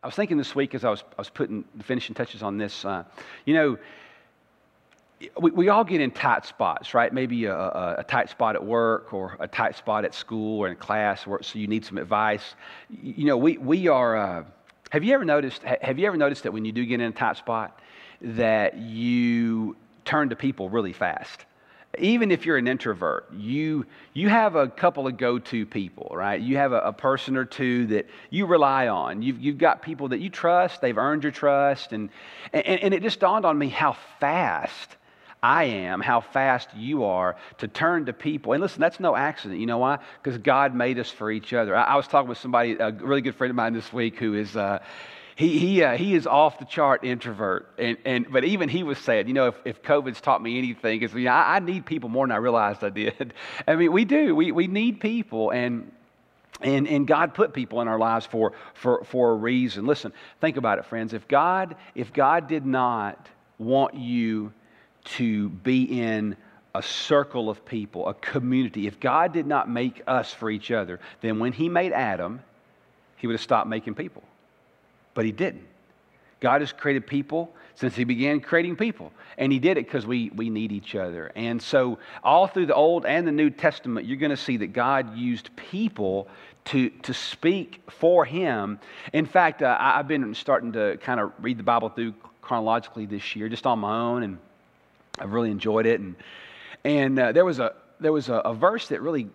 I was thinking this week as I was, I was putting the finishing touches on this, uh, you know, we, we all get in tight spots, right? Maybe a, a, a, tight spot at work or a tight spot at school or in class, or, so you need some advice. You know, we, we are, uh, have you ever noticed, have you ever noticed that when you do get in a tight spot, that you turn to people really fast? Even if you're an introvert, you, you have a couple of go to people, right? You have a, a, person or two that you rely on. You've, you've got people that you trust, they've earned your trust. And, and, and it just dawned on me how fast I am, how fast you are to turn to people. And listen, that's no accident. You know why? Because God made us for each other. I, I, was talking with somebody, a really good friend of mine this week, who is. Uh, he, he, uh, he is off the chart introvert. And, and, but even he was saying, you know, if, if COVID's taught me anything, is you know, I, I need people more than I realized I did. I mean, we do. We, we need people. And, and, and God put people in our lives for, for, for a reason. Listen, think about it, friends. If God, if God did not want you to be in a circle of people, a community, if God did not make us for each other, then when He made Adam, He would have stopped making people but he didn't. God has created people since he began creating people. And he did it because we, we need each other. And so, all through the Old and the New Testament, you're going to see that God used people to, to speak for him. In fact, uh, I've been starting to kind of read the Bible through chronologically this year, just on my own, and I've really enjoyed it. And, and uh, there was, a, there was a, a verse that really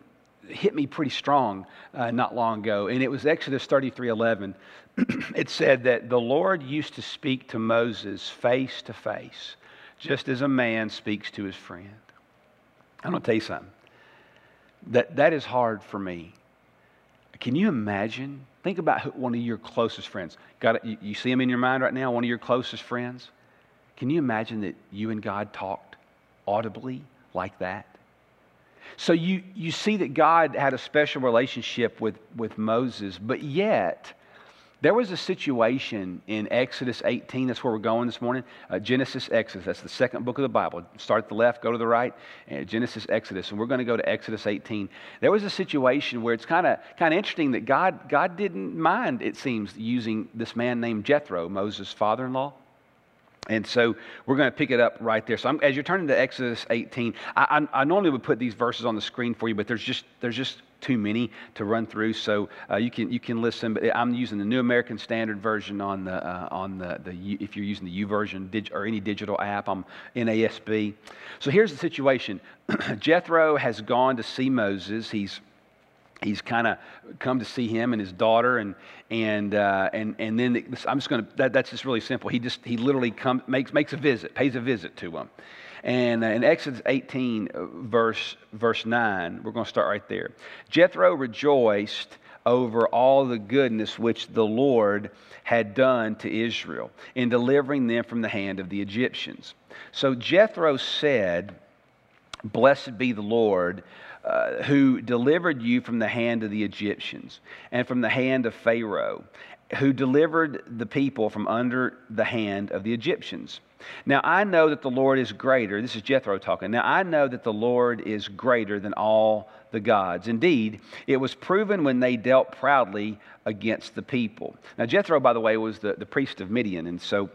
hit me pretty strong uh, not long ago, and it was Exodus 33 11. it said that the Lord used to speak to Moses face to face, just as a man speaks to his friend. I'm going to tell you something. That, that is hard for me. Can you imagine? Think about one of your closest friends. Got you, you see him in your mind right now, one of your closest friends? Can you imagine that you and God talked audibly like that? So you, you see that God had a special relationship with, with Moses, but yet there was a situation in Exodus 18. That's where we're going this morning. Uh, Genesis, Exodus. That's the second book of the Bible. Start at the left, go to the right. Uh, Genesis, Exodus. And we're going to go to Exodus 18. There was a situation where it's kind of kind of interesting that God God didn't mind. It seems using this man named Jethro, Moses' father-in-law. And so we're going to pick it up right there. So I'm, as you're turning to Exodus 18, I, I, I, normally would put these verses on the screen for you, but there's just there's just too many to run through. So uh, you can you can listen. But I'm using the New American Standard version on the uh, on the, the if you're using the YouVersion dig, or any digital app. I'm NASB. So here's the situation. Jethro has gone to see Moses. He's he's kind of come to see him and his daughter and and uh, and and then the, I'm just going to that, that's just really simple. He just he literally comes makes makes a visit, pays a visit to him. And uh, in Exodus 18 uh, verse verse 9, we're going to start right there. Jethro rejoiced over all the goodness which the Lord had done to Israel in delivering them from the hand of the Egyptians. So Jethro said, Blessed be the Lord uh, who delivered you from the hand of the Egyptians and from the hand of Pharaoh, who delivered the people from under the hand of the Egyptians. Now I know that the Lord is greater. This is Jethro talking. Now I know that the Lord is greater than all the gods. Indeed, it was proven when they dealt proudly against the people. Now Jethro, by the way, was the, the priest of Midian, and so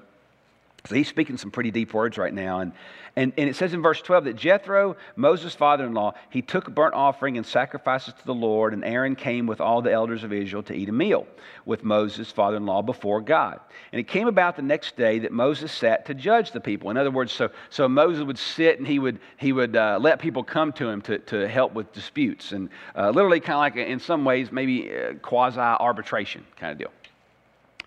so he's speaking some pretty deep words right now. And, and, and it says in verse 12 that Jethro, Moses' father in law, he took a burnt offering and sacrifices to the Lord, and Aaron came with all the elders of Israel to eat a meal with Moses' father in law before God. And it came about the next day that Moses sat to judge the people. In other words, so, so Moses would sit and he would, he would uh, let people come to him to, to help with disputes. And uh, literally, kind of like in some ways, maybe uh, quasi arbitration kind of deal.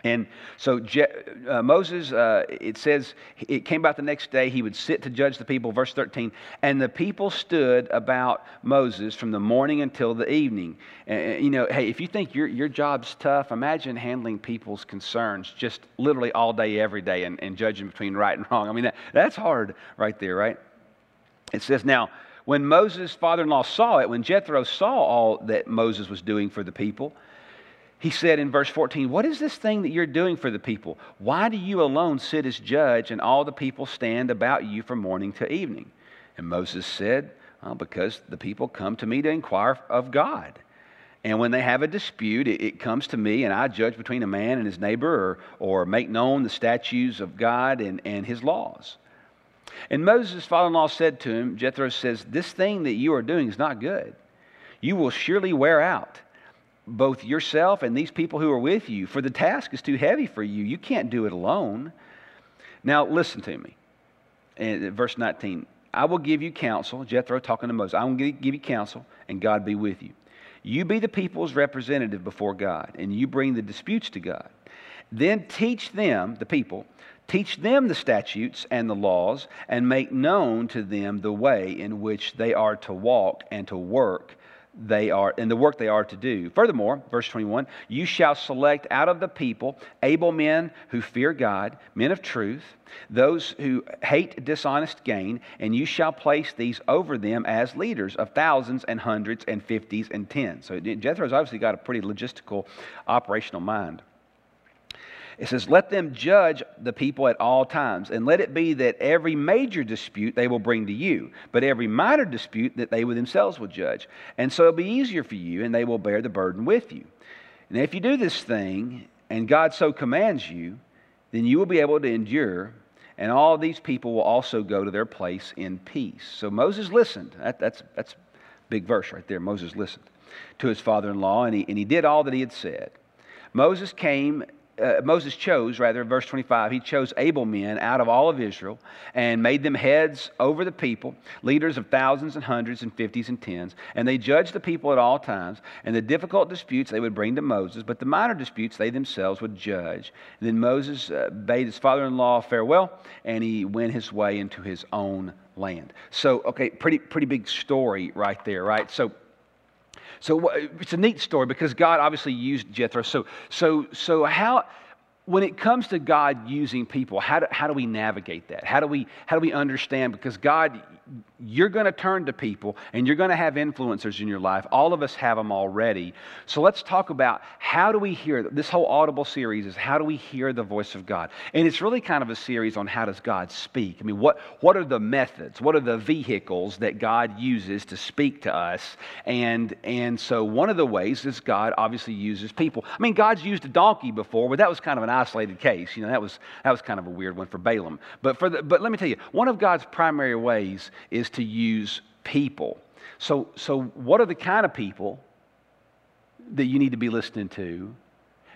And so Je- uh, Moses, uh, it says, it came about the next day, he would sit to judge the people, verse 13. And the people stood about Moses from the morning until the evening. And, you know, hey, if you think your, your job's tough, imagine handling people's concerns just literally all day, every day, and, and judging between right and wrong. I mean, that, that's hard right there, right? It says, now, when Moses' father in law saw it, when Jethro saw all that Moses was doing for the people, he said in verse 14, What is this thing that you're doing for the people? Why do you alone sit as judge and all the people stand about you from morning to evening? And Moses said, Because the people come to me to inquire of God. And when they have a dispute, it, it, comes to me, and I judge between a man and his neighbor or, or make known the statutes of God and, and his laws. And Moses' father in law said to him, Jethro says, This thing that you are doing is not good. You will surely wear out both yourself and these people who are with you, for the task is too heavy for you. You can't do it alone. Now, listen to me. In uh, verse 19, I will give you counsel. Jethro talking to Moses. I will give you counsel, and God be with you. You be the people's representative before God, and you bring the disputes to God. Then teach them, the people, teach them the statutes and the laws, and make known to them the way in which they are to walk and to work they are in the work they are to do. Furthermore, verse 21, you shall select out of the people able men who fear God, men of truth, those who hate dishonest gain, and you shall place these over them as leaders of thousands and hundreds and fifties and tens. So Jethro's obviously got a pretty logistical operational mind. It says, Let them judge the people at all times, and let it be that every major dispute they will bring to you, but every minor dispute that they themselves will judge. And so it'll be easier for you, and they will bear the burden with you. And if you do this thing, and God so commands you, then you will be able to endure, and all these people will also go to their place in peace. So Moses listened. That, that's, that's a big verse right there. Moses listened to his father in law, and he, and he did all that he had said. Moses came uh, Moses chose, rather, verse 25, he chose able men out of all of Israel and made them heads over the people, leaders of thousands and hundreds and fifties and tens. And they judged the people at all times. And the difficult disputes they would bring to Moses, but the minor disputes they themselves would judge. And then Moses uh, bade his father in law farewell, and he went his way into his own land. So, okay, pretty, pretty big story right there, right? So, so it's a neat story because God obviously used Jethro. So, so, so how, when it comes to God using people, how do, how do we navigate that? How do we, how do we understand? Because God you're going to turn to people and you're going to have influencers in your life. All of us have them already. So let's talk about how do we hear this whole audible series is how do we hear the voice of God? And it's really kind of a series on how does God speak? I mean, what what are the methods? What are the vehicles that God uses to speak to us? And and so one of the ways is God obviously uses people. I mean, God's used a donkey before, but that was kind of an isolated case. You know, that was that was kind of a weird one for Balaam. But for the, but let me tell you, one of God's primary ways is to use people. So, so what are the kind of people that you need to be listening to?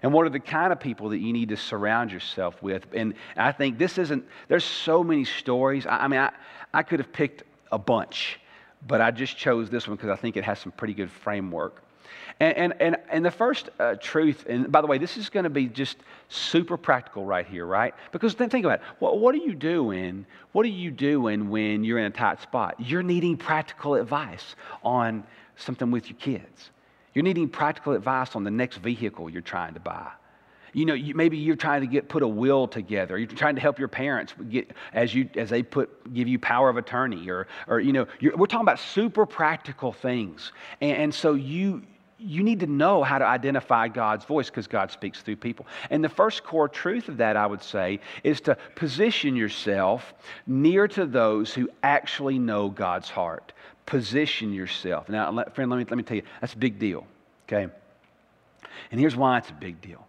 And what are the kind of people that you need to surround yourself with? And I think this isn't, there's so many stories. I, I mean, I, I could have picked a bunch, but I just chose this one because I think it has some pretty good framework. And, and, and, and the first uh, truth, and by the way, this is going to be just super practical right here, right? Because then think about it. What, what are you doing? What are you doing when you're in a tight spot? You're needing practical advice on something with your kids. You're needing practical advice on the next vehicle you're trying to buy you know you, maybe you're trying to get put a will together you're trying to help your parents get as you as they put give you power of attorney or or you know we're talking about super practical things and, and so you you need to know how to identify God's voice because God speaks through people. And the first core truth of that, I would say, is to position yourself near to those who actually know God's heart. Position yourself. Now, friend, let me, let me tell you, that's a big deal, okay? And here's why it's a big deal.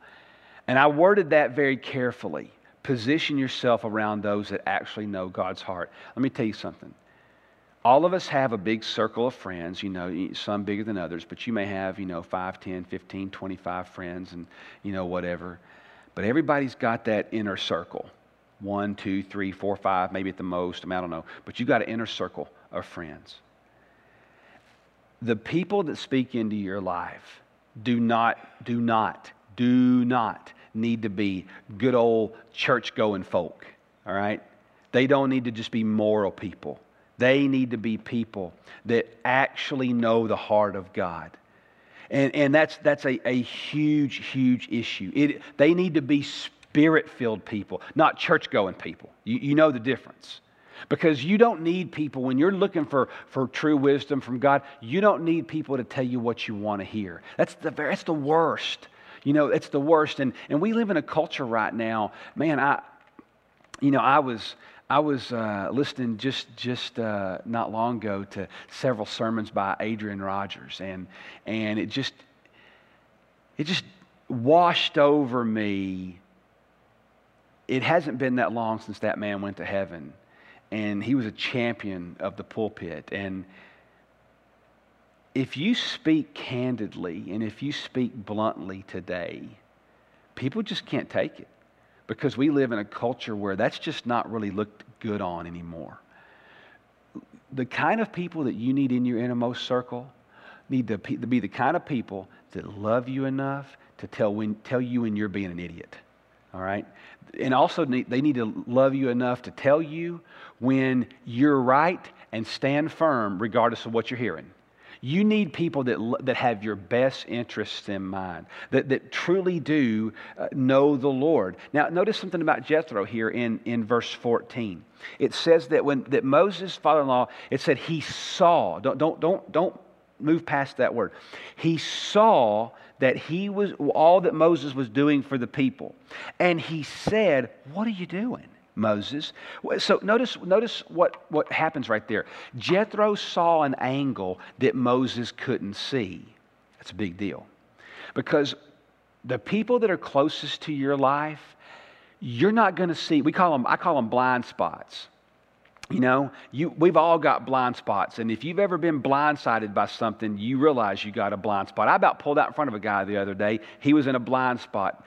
And I worded that very carefully. Position yourself around those that actually know God's heart. Let me tell you something all of us have a big circle of friends, you know, some bigger than others, but you may have, you know, 5, 10, 15, 25 friends and, you know, whatever. But everybody's got that inner circle one, two, three, four, five, maybe at the most. I, mean, I don't know. But you got an inner circle of friends. The people that speak into your life do not, do not, do not need to be good old church going folk, all right? They don't need to just be moral people. They need to be people that actually know the heart of God. And, and that's, that's a, a huge, huge issue. It, they need to be spirit filled people, not church going people. You, you know the difference. Because you don't need people, when you're looking for, for true wisdom from God, you don't need people to tell you what you want to hear. That's the, that's the worst. You know, it's the worst. And, and we live in a culture right now, man, I, you know, I was, I was uh, listening just just uh, not long ago to several sermons by Adrian Rogers, and and it just it just washed over me. It hasn't been that long since that man went to heaven, and he was a champion of the pulpit. And if you speak candidly and if you speak bluntly today, people just can't take it because we live in a culture where that's just not really looked good on anymore. The kind of people that you need in your innermost circle need to be the kind of people that love you enough to tell, when, tell you when you're being an idiot. All right? And also, need, they need to love you enough to tell you when you're right and stand firm regardless of what you're hearing. You need people that, that have your best interests in mind, that, that truly do uh, know the Lord. Now, notice something about Jethro here in, in verse 14. It says that when that Moses' father in law, it said he saw, don't, don't, don't, don't move past that word. He saw that he was all that Moses was doing for the people. And he said, What are you doing? Moses. So notice, notice what, what happens right there. Jethro saw an angle that Moses couldn't see. That's a big deal. Because the people that are closest to your life, you're not going to see, we call them, I call them blind spots. You know, you, we've all got blind spots. And if you've ever been blindsided by something, you realize you got a blind spot. I about pulled out in front of a guy the other day. He was in a blind spot.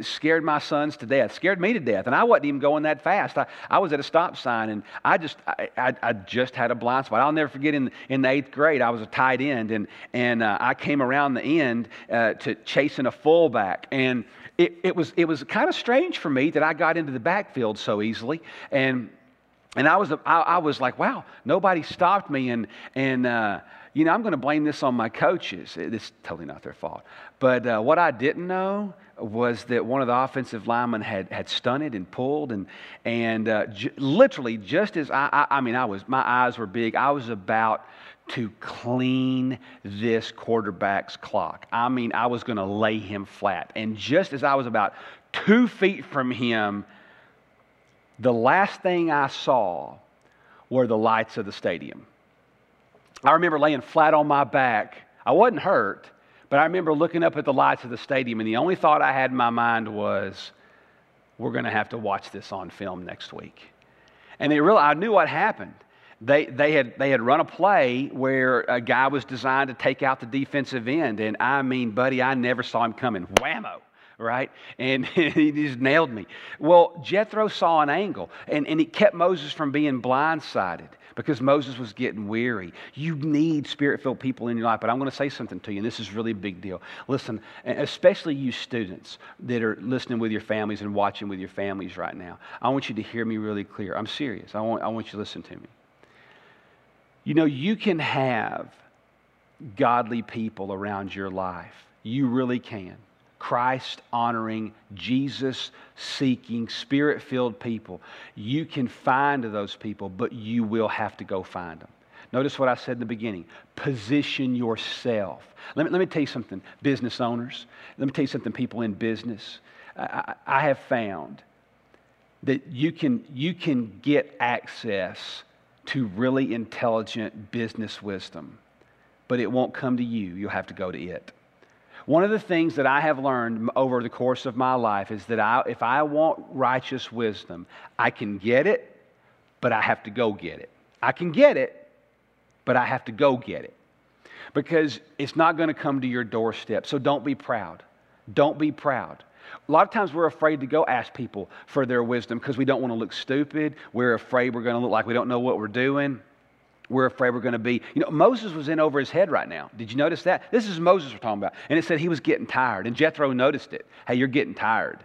Scared my sons to death. Scared me to death. And I wasn't even going that fast. I, I was at a stop sign and I just, I, I, I just had a blind spot. I'll never forget in, in the eighth grade, I was a tight end and, and uh, I came around the end uh, to chasing a fullback. And it, it, was, it was kind of strange for me that I got into the backfield so easily. And and I was, I, I, was like, wow, nobody stopped me. And, and uh, you know, I'm going to blame this on my coaches. It's totally not their fault. But uh, what I didn't know was that one of the offensive linemen had, had stunted and pulled. And, and uh, j- literally, just as I, I, I mean, I was, my eyes were big, I was about to clean this quarterback's clock. I mean, I was going to lay him flat. And just as I was about two feet from him, the last thing I saw were the lights of the stadium. I remember laying flat on my back. I wasn't hurt, but I remember looking up at the lights of the stadium, and the only thought I had in my mind was, we're going to have to watch this on film next week. And they really, I knew what happened. They, they, had, they had run a play where a guy was designed to take out the defensive end. And I mean, buddy, I never saw him coming. Whammo right? And he just nailed me. Well, Jethro saw an angle, and, and it kept Moses from being blindsided because Moses was getting weary. You need spirit filled people in your life. But I'm going to say something to you, and this is really a big deal. Listen, especially you students that are listening with your families and watching with your families right now, I want you to hear me really clear. I'm serious. I want, I want you to listen to me. You know, you can have godly people around your life. You really can. Christ honoring, Jesus seeking, spirit filled people. You can find those people, but you will have to go find them. Notice what I said in the beginning position yourself. Let me, let me tell you something, business owners. Let me tell you something, people in business. I, I have found that you can, you can get access to really intelligent business wisdom, but it won't come to you. You'll have to go to it. One of the things that I have learned over the course of my life is that I, if I want righteous wisdom, I can get it, but I have to go get it. I can get it, but I have to go get it. Because it's not going to come to your doorstep. So don't be proud. Don't be proud. A lot of times we're afraid to go ask people for their wisdom because we don't want to look stupid. We're afraid we're going to look like we don't know what we're doing we're afraid we're going to be. You know, Moses was in over his head right now. Did you notice that? This is Moses we're talking about. And it said he was getting tired. And Jethro noticed it. Hey, you're getting tired.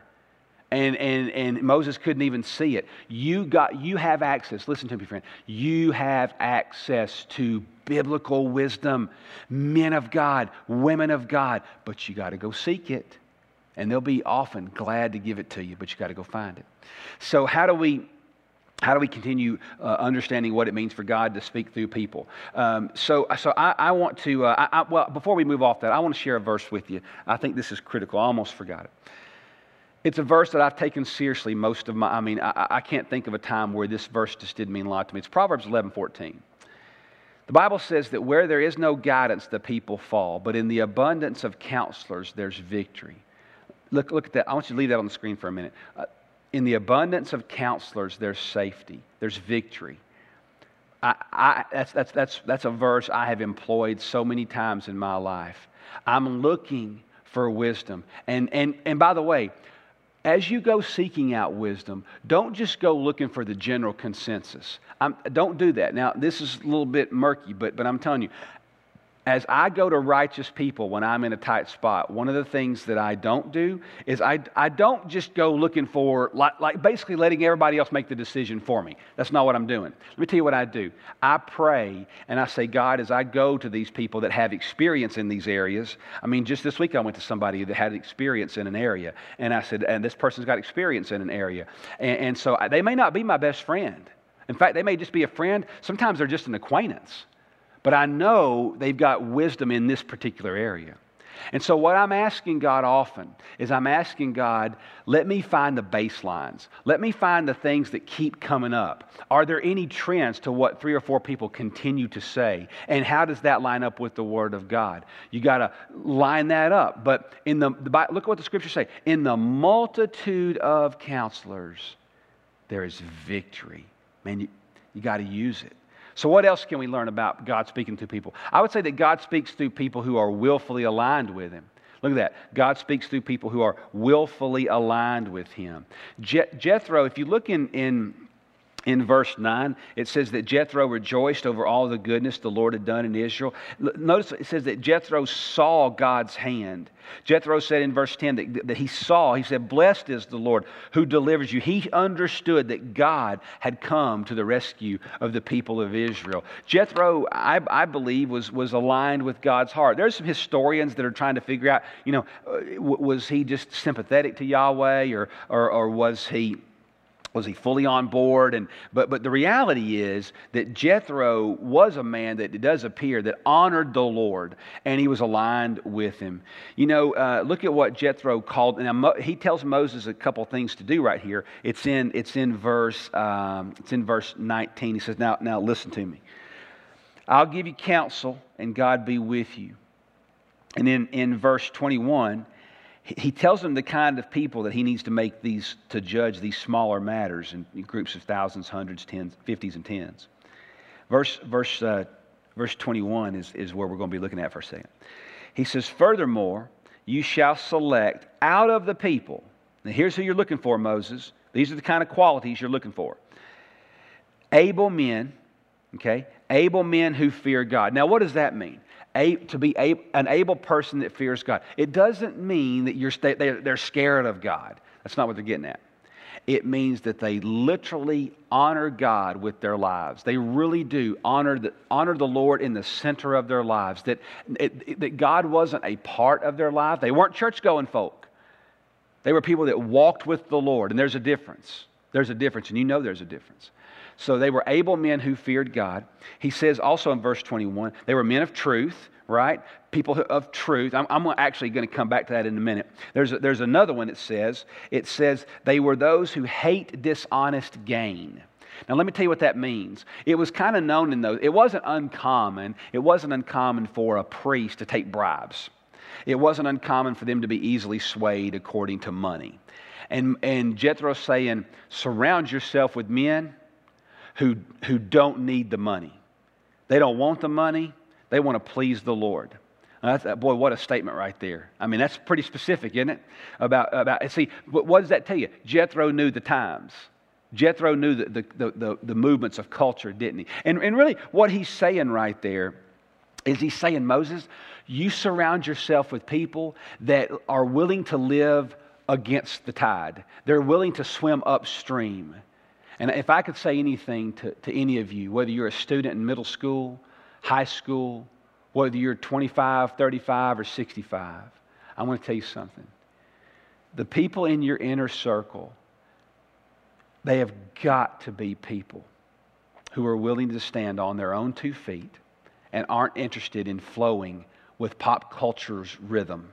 And, and, and Moses couldn't even see it. You, got, you have access. Listen to me, friend. You have access to biblical wisdom, men of God, women of God, but you got to go seek it. And they'll be often glad to give it to you, but you got to go find it. So, how do we how do we continue uh, understanding what it means for God to speak through people? Um, so, so I, I want to, uh, I, I, well, before we move off that, I want to share a verse with you. I think this is critical. I almost forgot it. It's a verse that I've taken seriously most of my, I mean, I, I can't think of a time where this verse just didn't mean a lot to me. It's Proverbs 11 14. The Bible says that where there is no guidance, the people fall, but in the abundance of counselors, there's victory. Look, look at that. I want you to leave that on the screen for a minute. Uh, in the abundance of counselors, there's safety, there's victory. I, I, that's, that's, that's, that's a verse I have employed so many times in my life. I'm looking for wisdom. And, and, and by the way, as you go seeking out wisdom, don't just go looking for the general consensus. I'm, don't do that. Now, this is a little bit murky, but, but I'm telling you, as I go to righteous people when I'm in a tight spot, one of the things that I don't do is I, I don't just go looking for, like, like basically letting everybody else make the decision for me. That's not what I'm doing. Let me tell you what I do. I pray and I say, God, as I go to these people that have experience in these areas, I mean, just this week I went to somebody that had experience in an area, and I said, and this person's got experience in an area. And, and so they may not be my best friend. In fact, they may just be a friend. Sometimes they're just an acquaintance but I know they've got wisdom in this particular area. And so, what I'm asking God often is I'm asking God, let me find the baselines. Let me find the things that keep coming up. Are there any trends to what three or four people continue to say? And how does that line up with the Word of God? You got to line that up. But in the, look at what the scriptures say in the multitude of counselors, there is victory. Man, you, you got to use it. So, what else can we learn about God speaking to people? I would say that God speaks through people who are willfully aligned with Him. Look at that. God speaks through people who are willfully aligned with Him. Je- Jethro, if you look in, in in verse 9, it says that Jethro rejoiced over all the goodness the Lord had done in Israel. Notice it says that Jethro saw God's hand. Jethro said in verse 10 that, that he saw, he said, Blessed is the Lord who delivers you. He understood that God had come to the rescue of the people of Israel. Jethro, I, I believe, was, was aligned with God's heart. There's some historians that are trying to figure out, you know, uh, was he just sympathetic to Yahweh or, or, or was he was he fully on board? And but but the reality is that jethro was a man that it does appear that honored the lord and he was aligned with him. You know uh, look at what jethro called and he tells moses a couple things to do right here. It's in it's in verse um, it's in verse 19 he says now now listen to me. I'll give you counsel and god be with you. And then in verse 21 he tells them the kind of people that he needs to make these to judge these smaller matters in, groups of thousands, hundreds, tens, fifties, and tens. Verse, verse, uh, verse 21 is, is where we're going to be looking at for a second. He says, Furthermore, you shall select out of the people. Now, here's who you're looking for, Moses. These are the kind of qualities you're looking for able men, okay? Able men who fear God. Now, what does that mean? A, to be a, an able person that fears God. It doesn't mean that you're they're, they're scared of God. That's not what they're getting at. It means that they literally honor God with their lives. They really do honor the, honor the Lord in the center of their lives. That, it, that God wasn't a part of their life. They weren't church going folk. They were people that walked with the Lord. And there's a difference. There's a difference, and you know there's a difference. So they were able men who feared God. He says also in verse 21, they were men of truth, right? People of truth. I'm, I'm actually going to come back to that in a minute. There's, a, there's another one that says, it says, they were those who hate dishonest gain. Now, let me tell you what that means. It was kind of known in those, it wasn't uncommon. It wasn't uncommon for a priest to take bribes. It wasn't uncommon for them to be easily swayed according to money. And, and Jethro's saying, surround yourself with men who, who don't need the money. They don't want the money, they want to please the Lord. Uh, boy, what a statement right there. I mean, that's pretty specific, isn't it? About, about see, what does that tell you? Jethro knew the times. Jethro knew the, the, the, the movements of culture, didn't he? And, and really, what he's saying right there is he's saying, Moses, you surround yourself with people that are willing to live against the tide. They're willing to swim upstream. And if I could say anything to, to any of you, whether you're a student in middle school, high school, whether you're 25, 35, or 65, I want to tell you something. The people in your inner circle, they have got to be people who are willing to stand on their own two feet and aren't interested in flowing with pop culture's rhythm.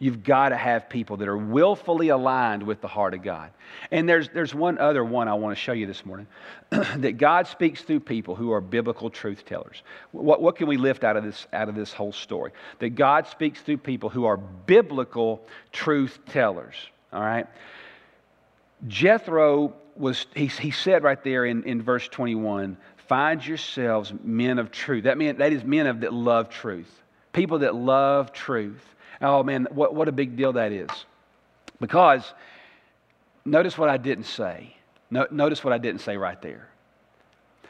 You've got to have people that are willfully aligned with the heart of God. And there's, there's one other one I want to show you this morning that God speaks through people who are biblical truth tellers. What, what can we lift out of, this, out of this whole story? That God speaks through people who are biblical truth tellers. All right? Jethro was, he, he said right there in, in verse 21, find yourselves men of truth. That, mean, that is men of, that love truth. People that love truth. Oh man, what, what a big deal that is. Because notice what I didn't say. No, notice what I didn't say right there.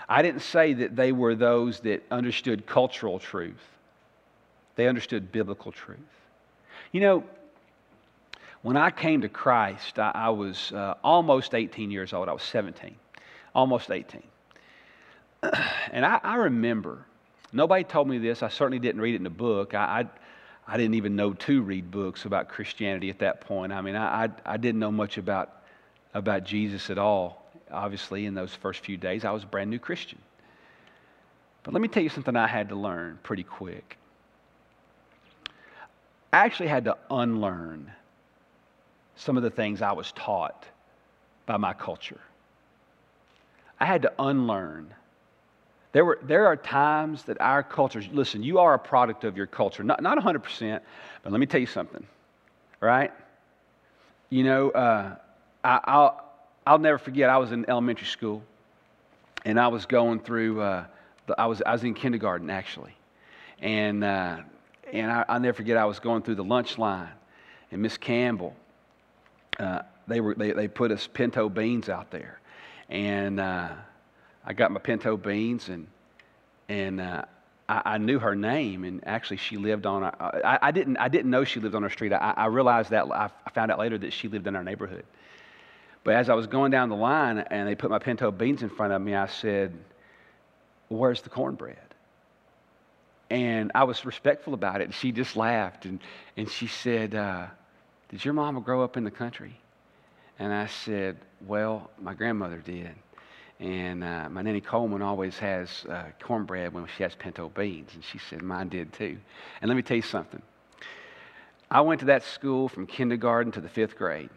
I didn't say that they were those that understood cultural truth, they understood biblical truth. You know, when I came to Christ, I, I was uh, almost 18 years old. I was 17, almost 18. and I, I, remember, nobody told me this. I certainly didn't read it in the book. I, I I didn't even know to read books about Christianity at that point. I mean, I, I, I, didn't know much about, about Jesus at all, obviously, in those first few days. I was a brand new Christian. But let me tell you something I had to learn pretty quick. I actually had to unlearn some of the things I was taught by my culture. I had to unlearn there, were, there are times that our culture, listen, you are a product of your culture. Not, not 100%, but let me tell you something, right? You know, uh, I, I'll, I'll never forget, I was in elementary school, and I was going through, uh, the, I, was, I was in kindergarten, actually. And, uh, and I, will never forget, I was going through the lunch line, and Miss Campbell, uh, they, were, they, they put us pinto beans out there. And uh, I got my pinto beans and and uh, I, I, knew her name and actually she lived on. I, I, didn't I didn't know she lived on our street. I, I realized that I found out later that she lived in our neighborhood. But as I was going down the line and they put my pinto beans in front of me, I said, "Where's the cornbread?" And I was respectful about it. And she just laughed and and she said, uh, "Did your mama grow up in the country?" And I said, "Well, my grandmother did." And uh, my nanny Coleman always has uh, cornbread when she has pinto beans. And she said, mine did too. And let me tell you something. I went to that school from kindergarten to the fifth grade.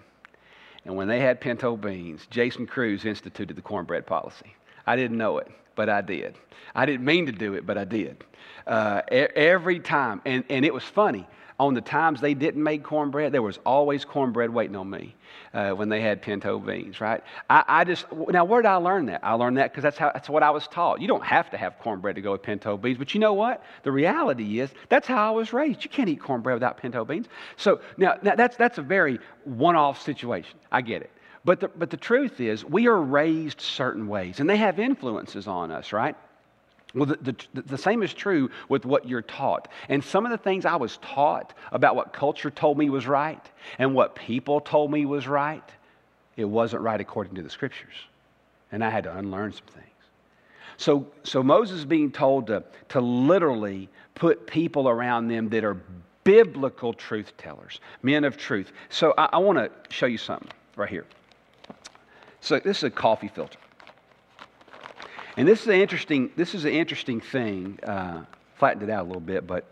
And when they had pinto beans, Jason Cruz instituted the cornbread policy. I didn't know it, but I did. I didn't mean to do it, but I did. Uh, every time. And, and it was funny on the times they didn't make cornbread, there was always cornbread waiting on me uh, when they had pinto beans, right? I, I, just, now where did I learn that? I learned that because that's, how, that's what I was taught. You don't have to have cornbread to go with pinto beans, but you know what? The reality is that's how I was raised. You can't eat cornbread without pinto beans. So now, now that's, that's a very one off situation. I get it. But the, but the truth is, we are raised certain ways, and they have influences on us, right? Well, the, the, the, same is true with what you're taught. And some of the things I was taught about what culture told me was right and what people told me was right, it wasn't right according to the scriptures. And I had to unlearn some things. So, so Moses is being told to, to literally put people around them that are biblical truth tellers, men of truth. So I, I want to show you something right here. So this is a coffee filter. And this is an interesting, this is an interesting thing. Uh, flattened it out a little bit, but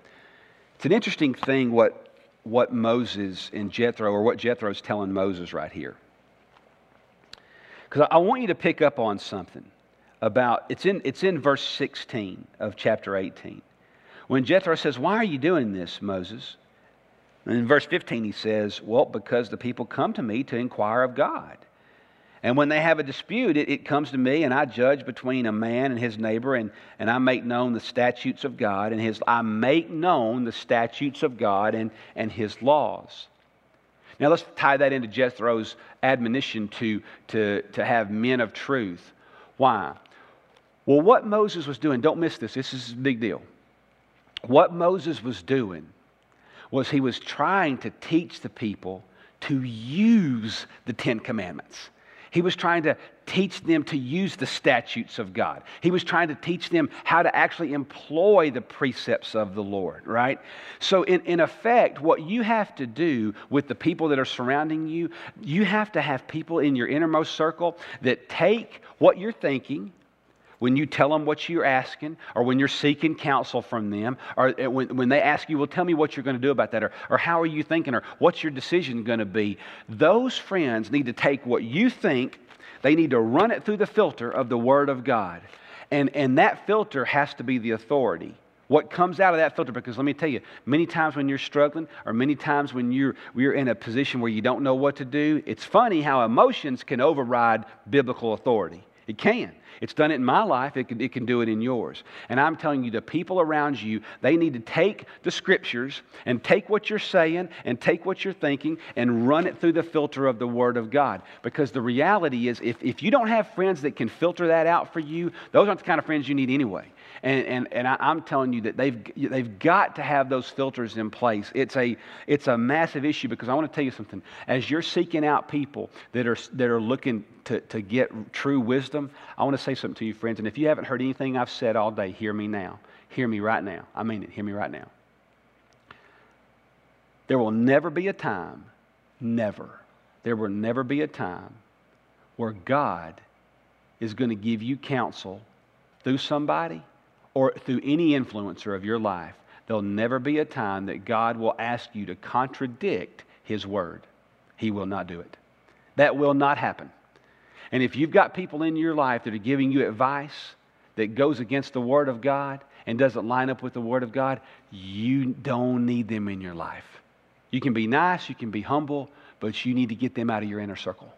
it's an interesting thing what, what Moses and Jethro, or what Jethro's telling Moses right here. Because I want you to pick up on something about, it's in, it's in verse 16 of chapter 18. When Jethro says, Why are you doing this, Moses? And in verse 15, he says, Well, because the people come to me to inquire of God. And when they have a dispute, it, it, comes to me, and I judge between a man and his neighbor, and, and I make known the statutes of God, and his I make known the statutes of God and, and his laws. Now let's tie that into Jethro's admonition to, to, to have men of truth. Why? Well, what Moses was doing, don't miss this, this is a big deal. What Moses was doing was he was trying to teach the people to use the Ten Commandments. He was trying to teach them to use the statutes of God. He was trying to teach them how to actually employ the precepts of the Lord, right? So, in, in effect, what you have to do with the people that are surrounding you, you have to have people in your innermost circle that take what you're thinking, when you tell them what you're asking, or when you're seeking counsel from them, or uh, when, when they ask you, well, tell me what you're going to do about that, or, or how are you thinking, or what's your decision going to be, those friends need to take what you think, they need to run it through the filter of the Word of God. And, and that filter has to be the authority. What comes out of that filter, because let me tell you, many times when you're struggling, or many times when you're, you're in a position where you don't know what to do, it's funny how emotions can override biblical authority. It can. It's done it in my life, it can, it can do it in yours. And I'm telling you, the people around you, they need to take the scriptures and take what you're saying and take what you're thinking and run it through the filter of the Word of God. Because the reality is, if, if you don't have friends that can filter that out for you, those aren't the kind of friends you need anyway. And, and, and I, am telling you that they've, they've got to have those filters in place. It's a, it's a massive issue because I want to tell you something. As you're seeking out people that are, that are looking to, to get true wisdom, I want to say something to you, friends. And if you haven't heard anything I've said all day, hear me now. Hear me right now. I mean it. Hear me right now. There will never be a time, never, there will never be a time where God is going to give you counsel through somebody or through any influencer of your life, there'll never be a time that God will ask you to contradict His word. He will not do it. That will not happen. And if you've got people in your life that are giving you advice that goes against the Word of God and doesn't line up with the Word of God, you don't need them in your life. You can be nice, you can be humble, but you need to get them out of your inner circle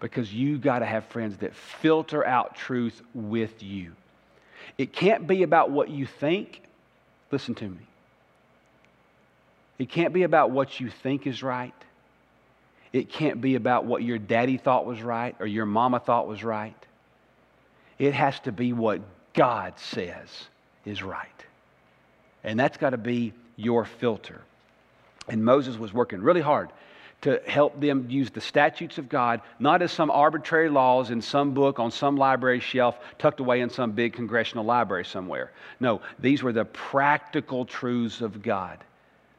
because you got to have friends that filter out truth with you. It can't be about what you think. Listen to me. It can't be about what you think is right. It can't be about what your daddy thought was right or your mama thought was right. It has to be what God says is right. And that's got to be your filter. And Moses was working really hard to help them use the statutes of God, not as some arbitrary laws in some book on some library shelf tucked away in some big congressional library somewhere. No, these were the practical truths of God.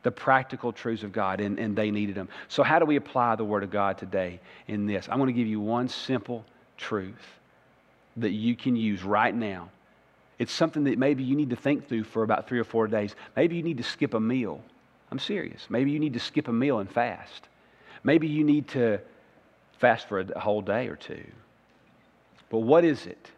The practical truths of God, and, and they needed them. So, how do we apply the Word of God today in this? I'm going to give you one simple truth that you can use right now. It's something that maybe you need to think through for about three or four days. Maybe you need to skip a meal. I'm serious. Maybe you need to skip a meal and fast. Maybe you need to fast for a whole day or two. But what is it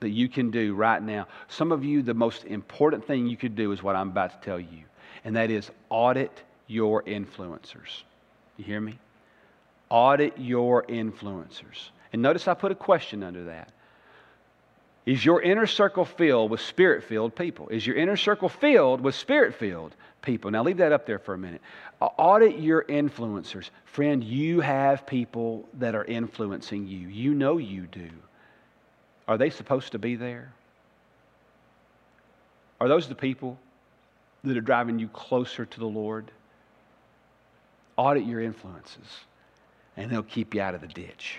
that you can do right now? Some of you, the most important thing you could do is what I'm about to tell you, and that is audit your influencers. You hear me? Audit your influencers. And notice I put a question under that. Is your inner circle filled with spirit filled people? Is your inner circle filled with spirit filled people? Now, leave that up there for a minute. Audit your influencers. Friend, you have people that are influencing you. You know you do. Are they supposed to be there? Are those the people that are driving you closer to the Lord? Audit your influences, and they'll keep you out of the ditch.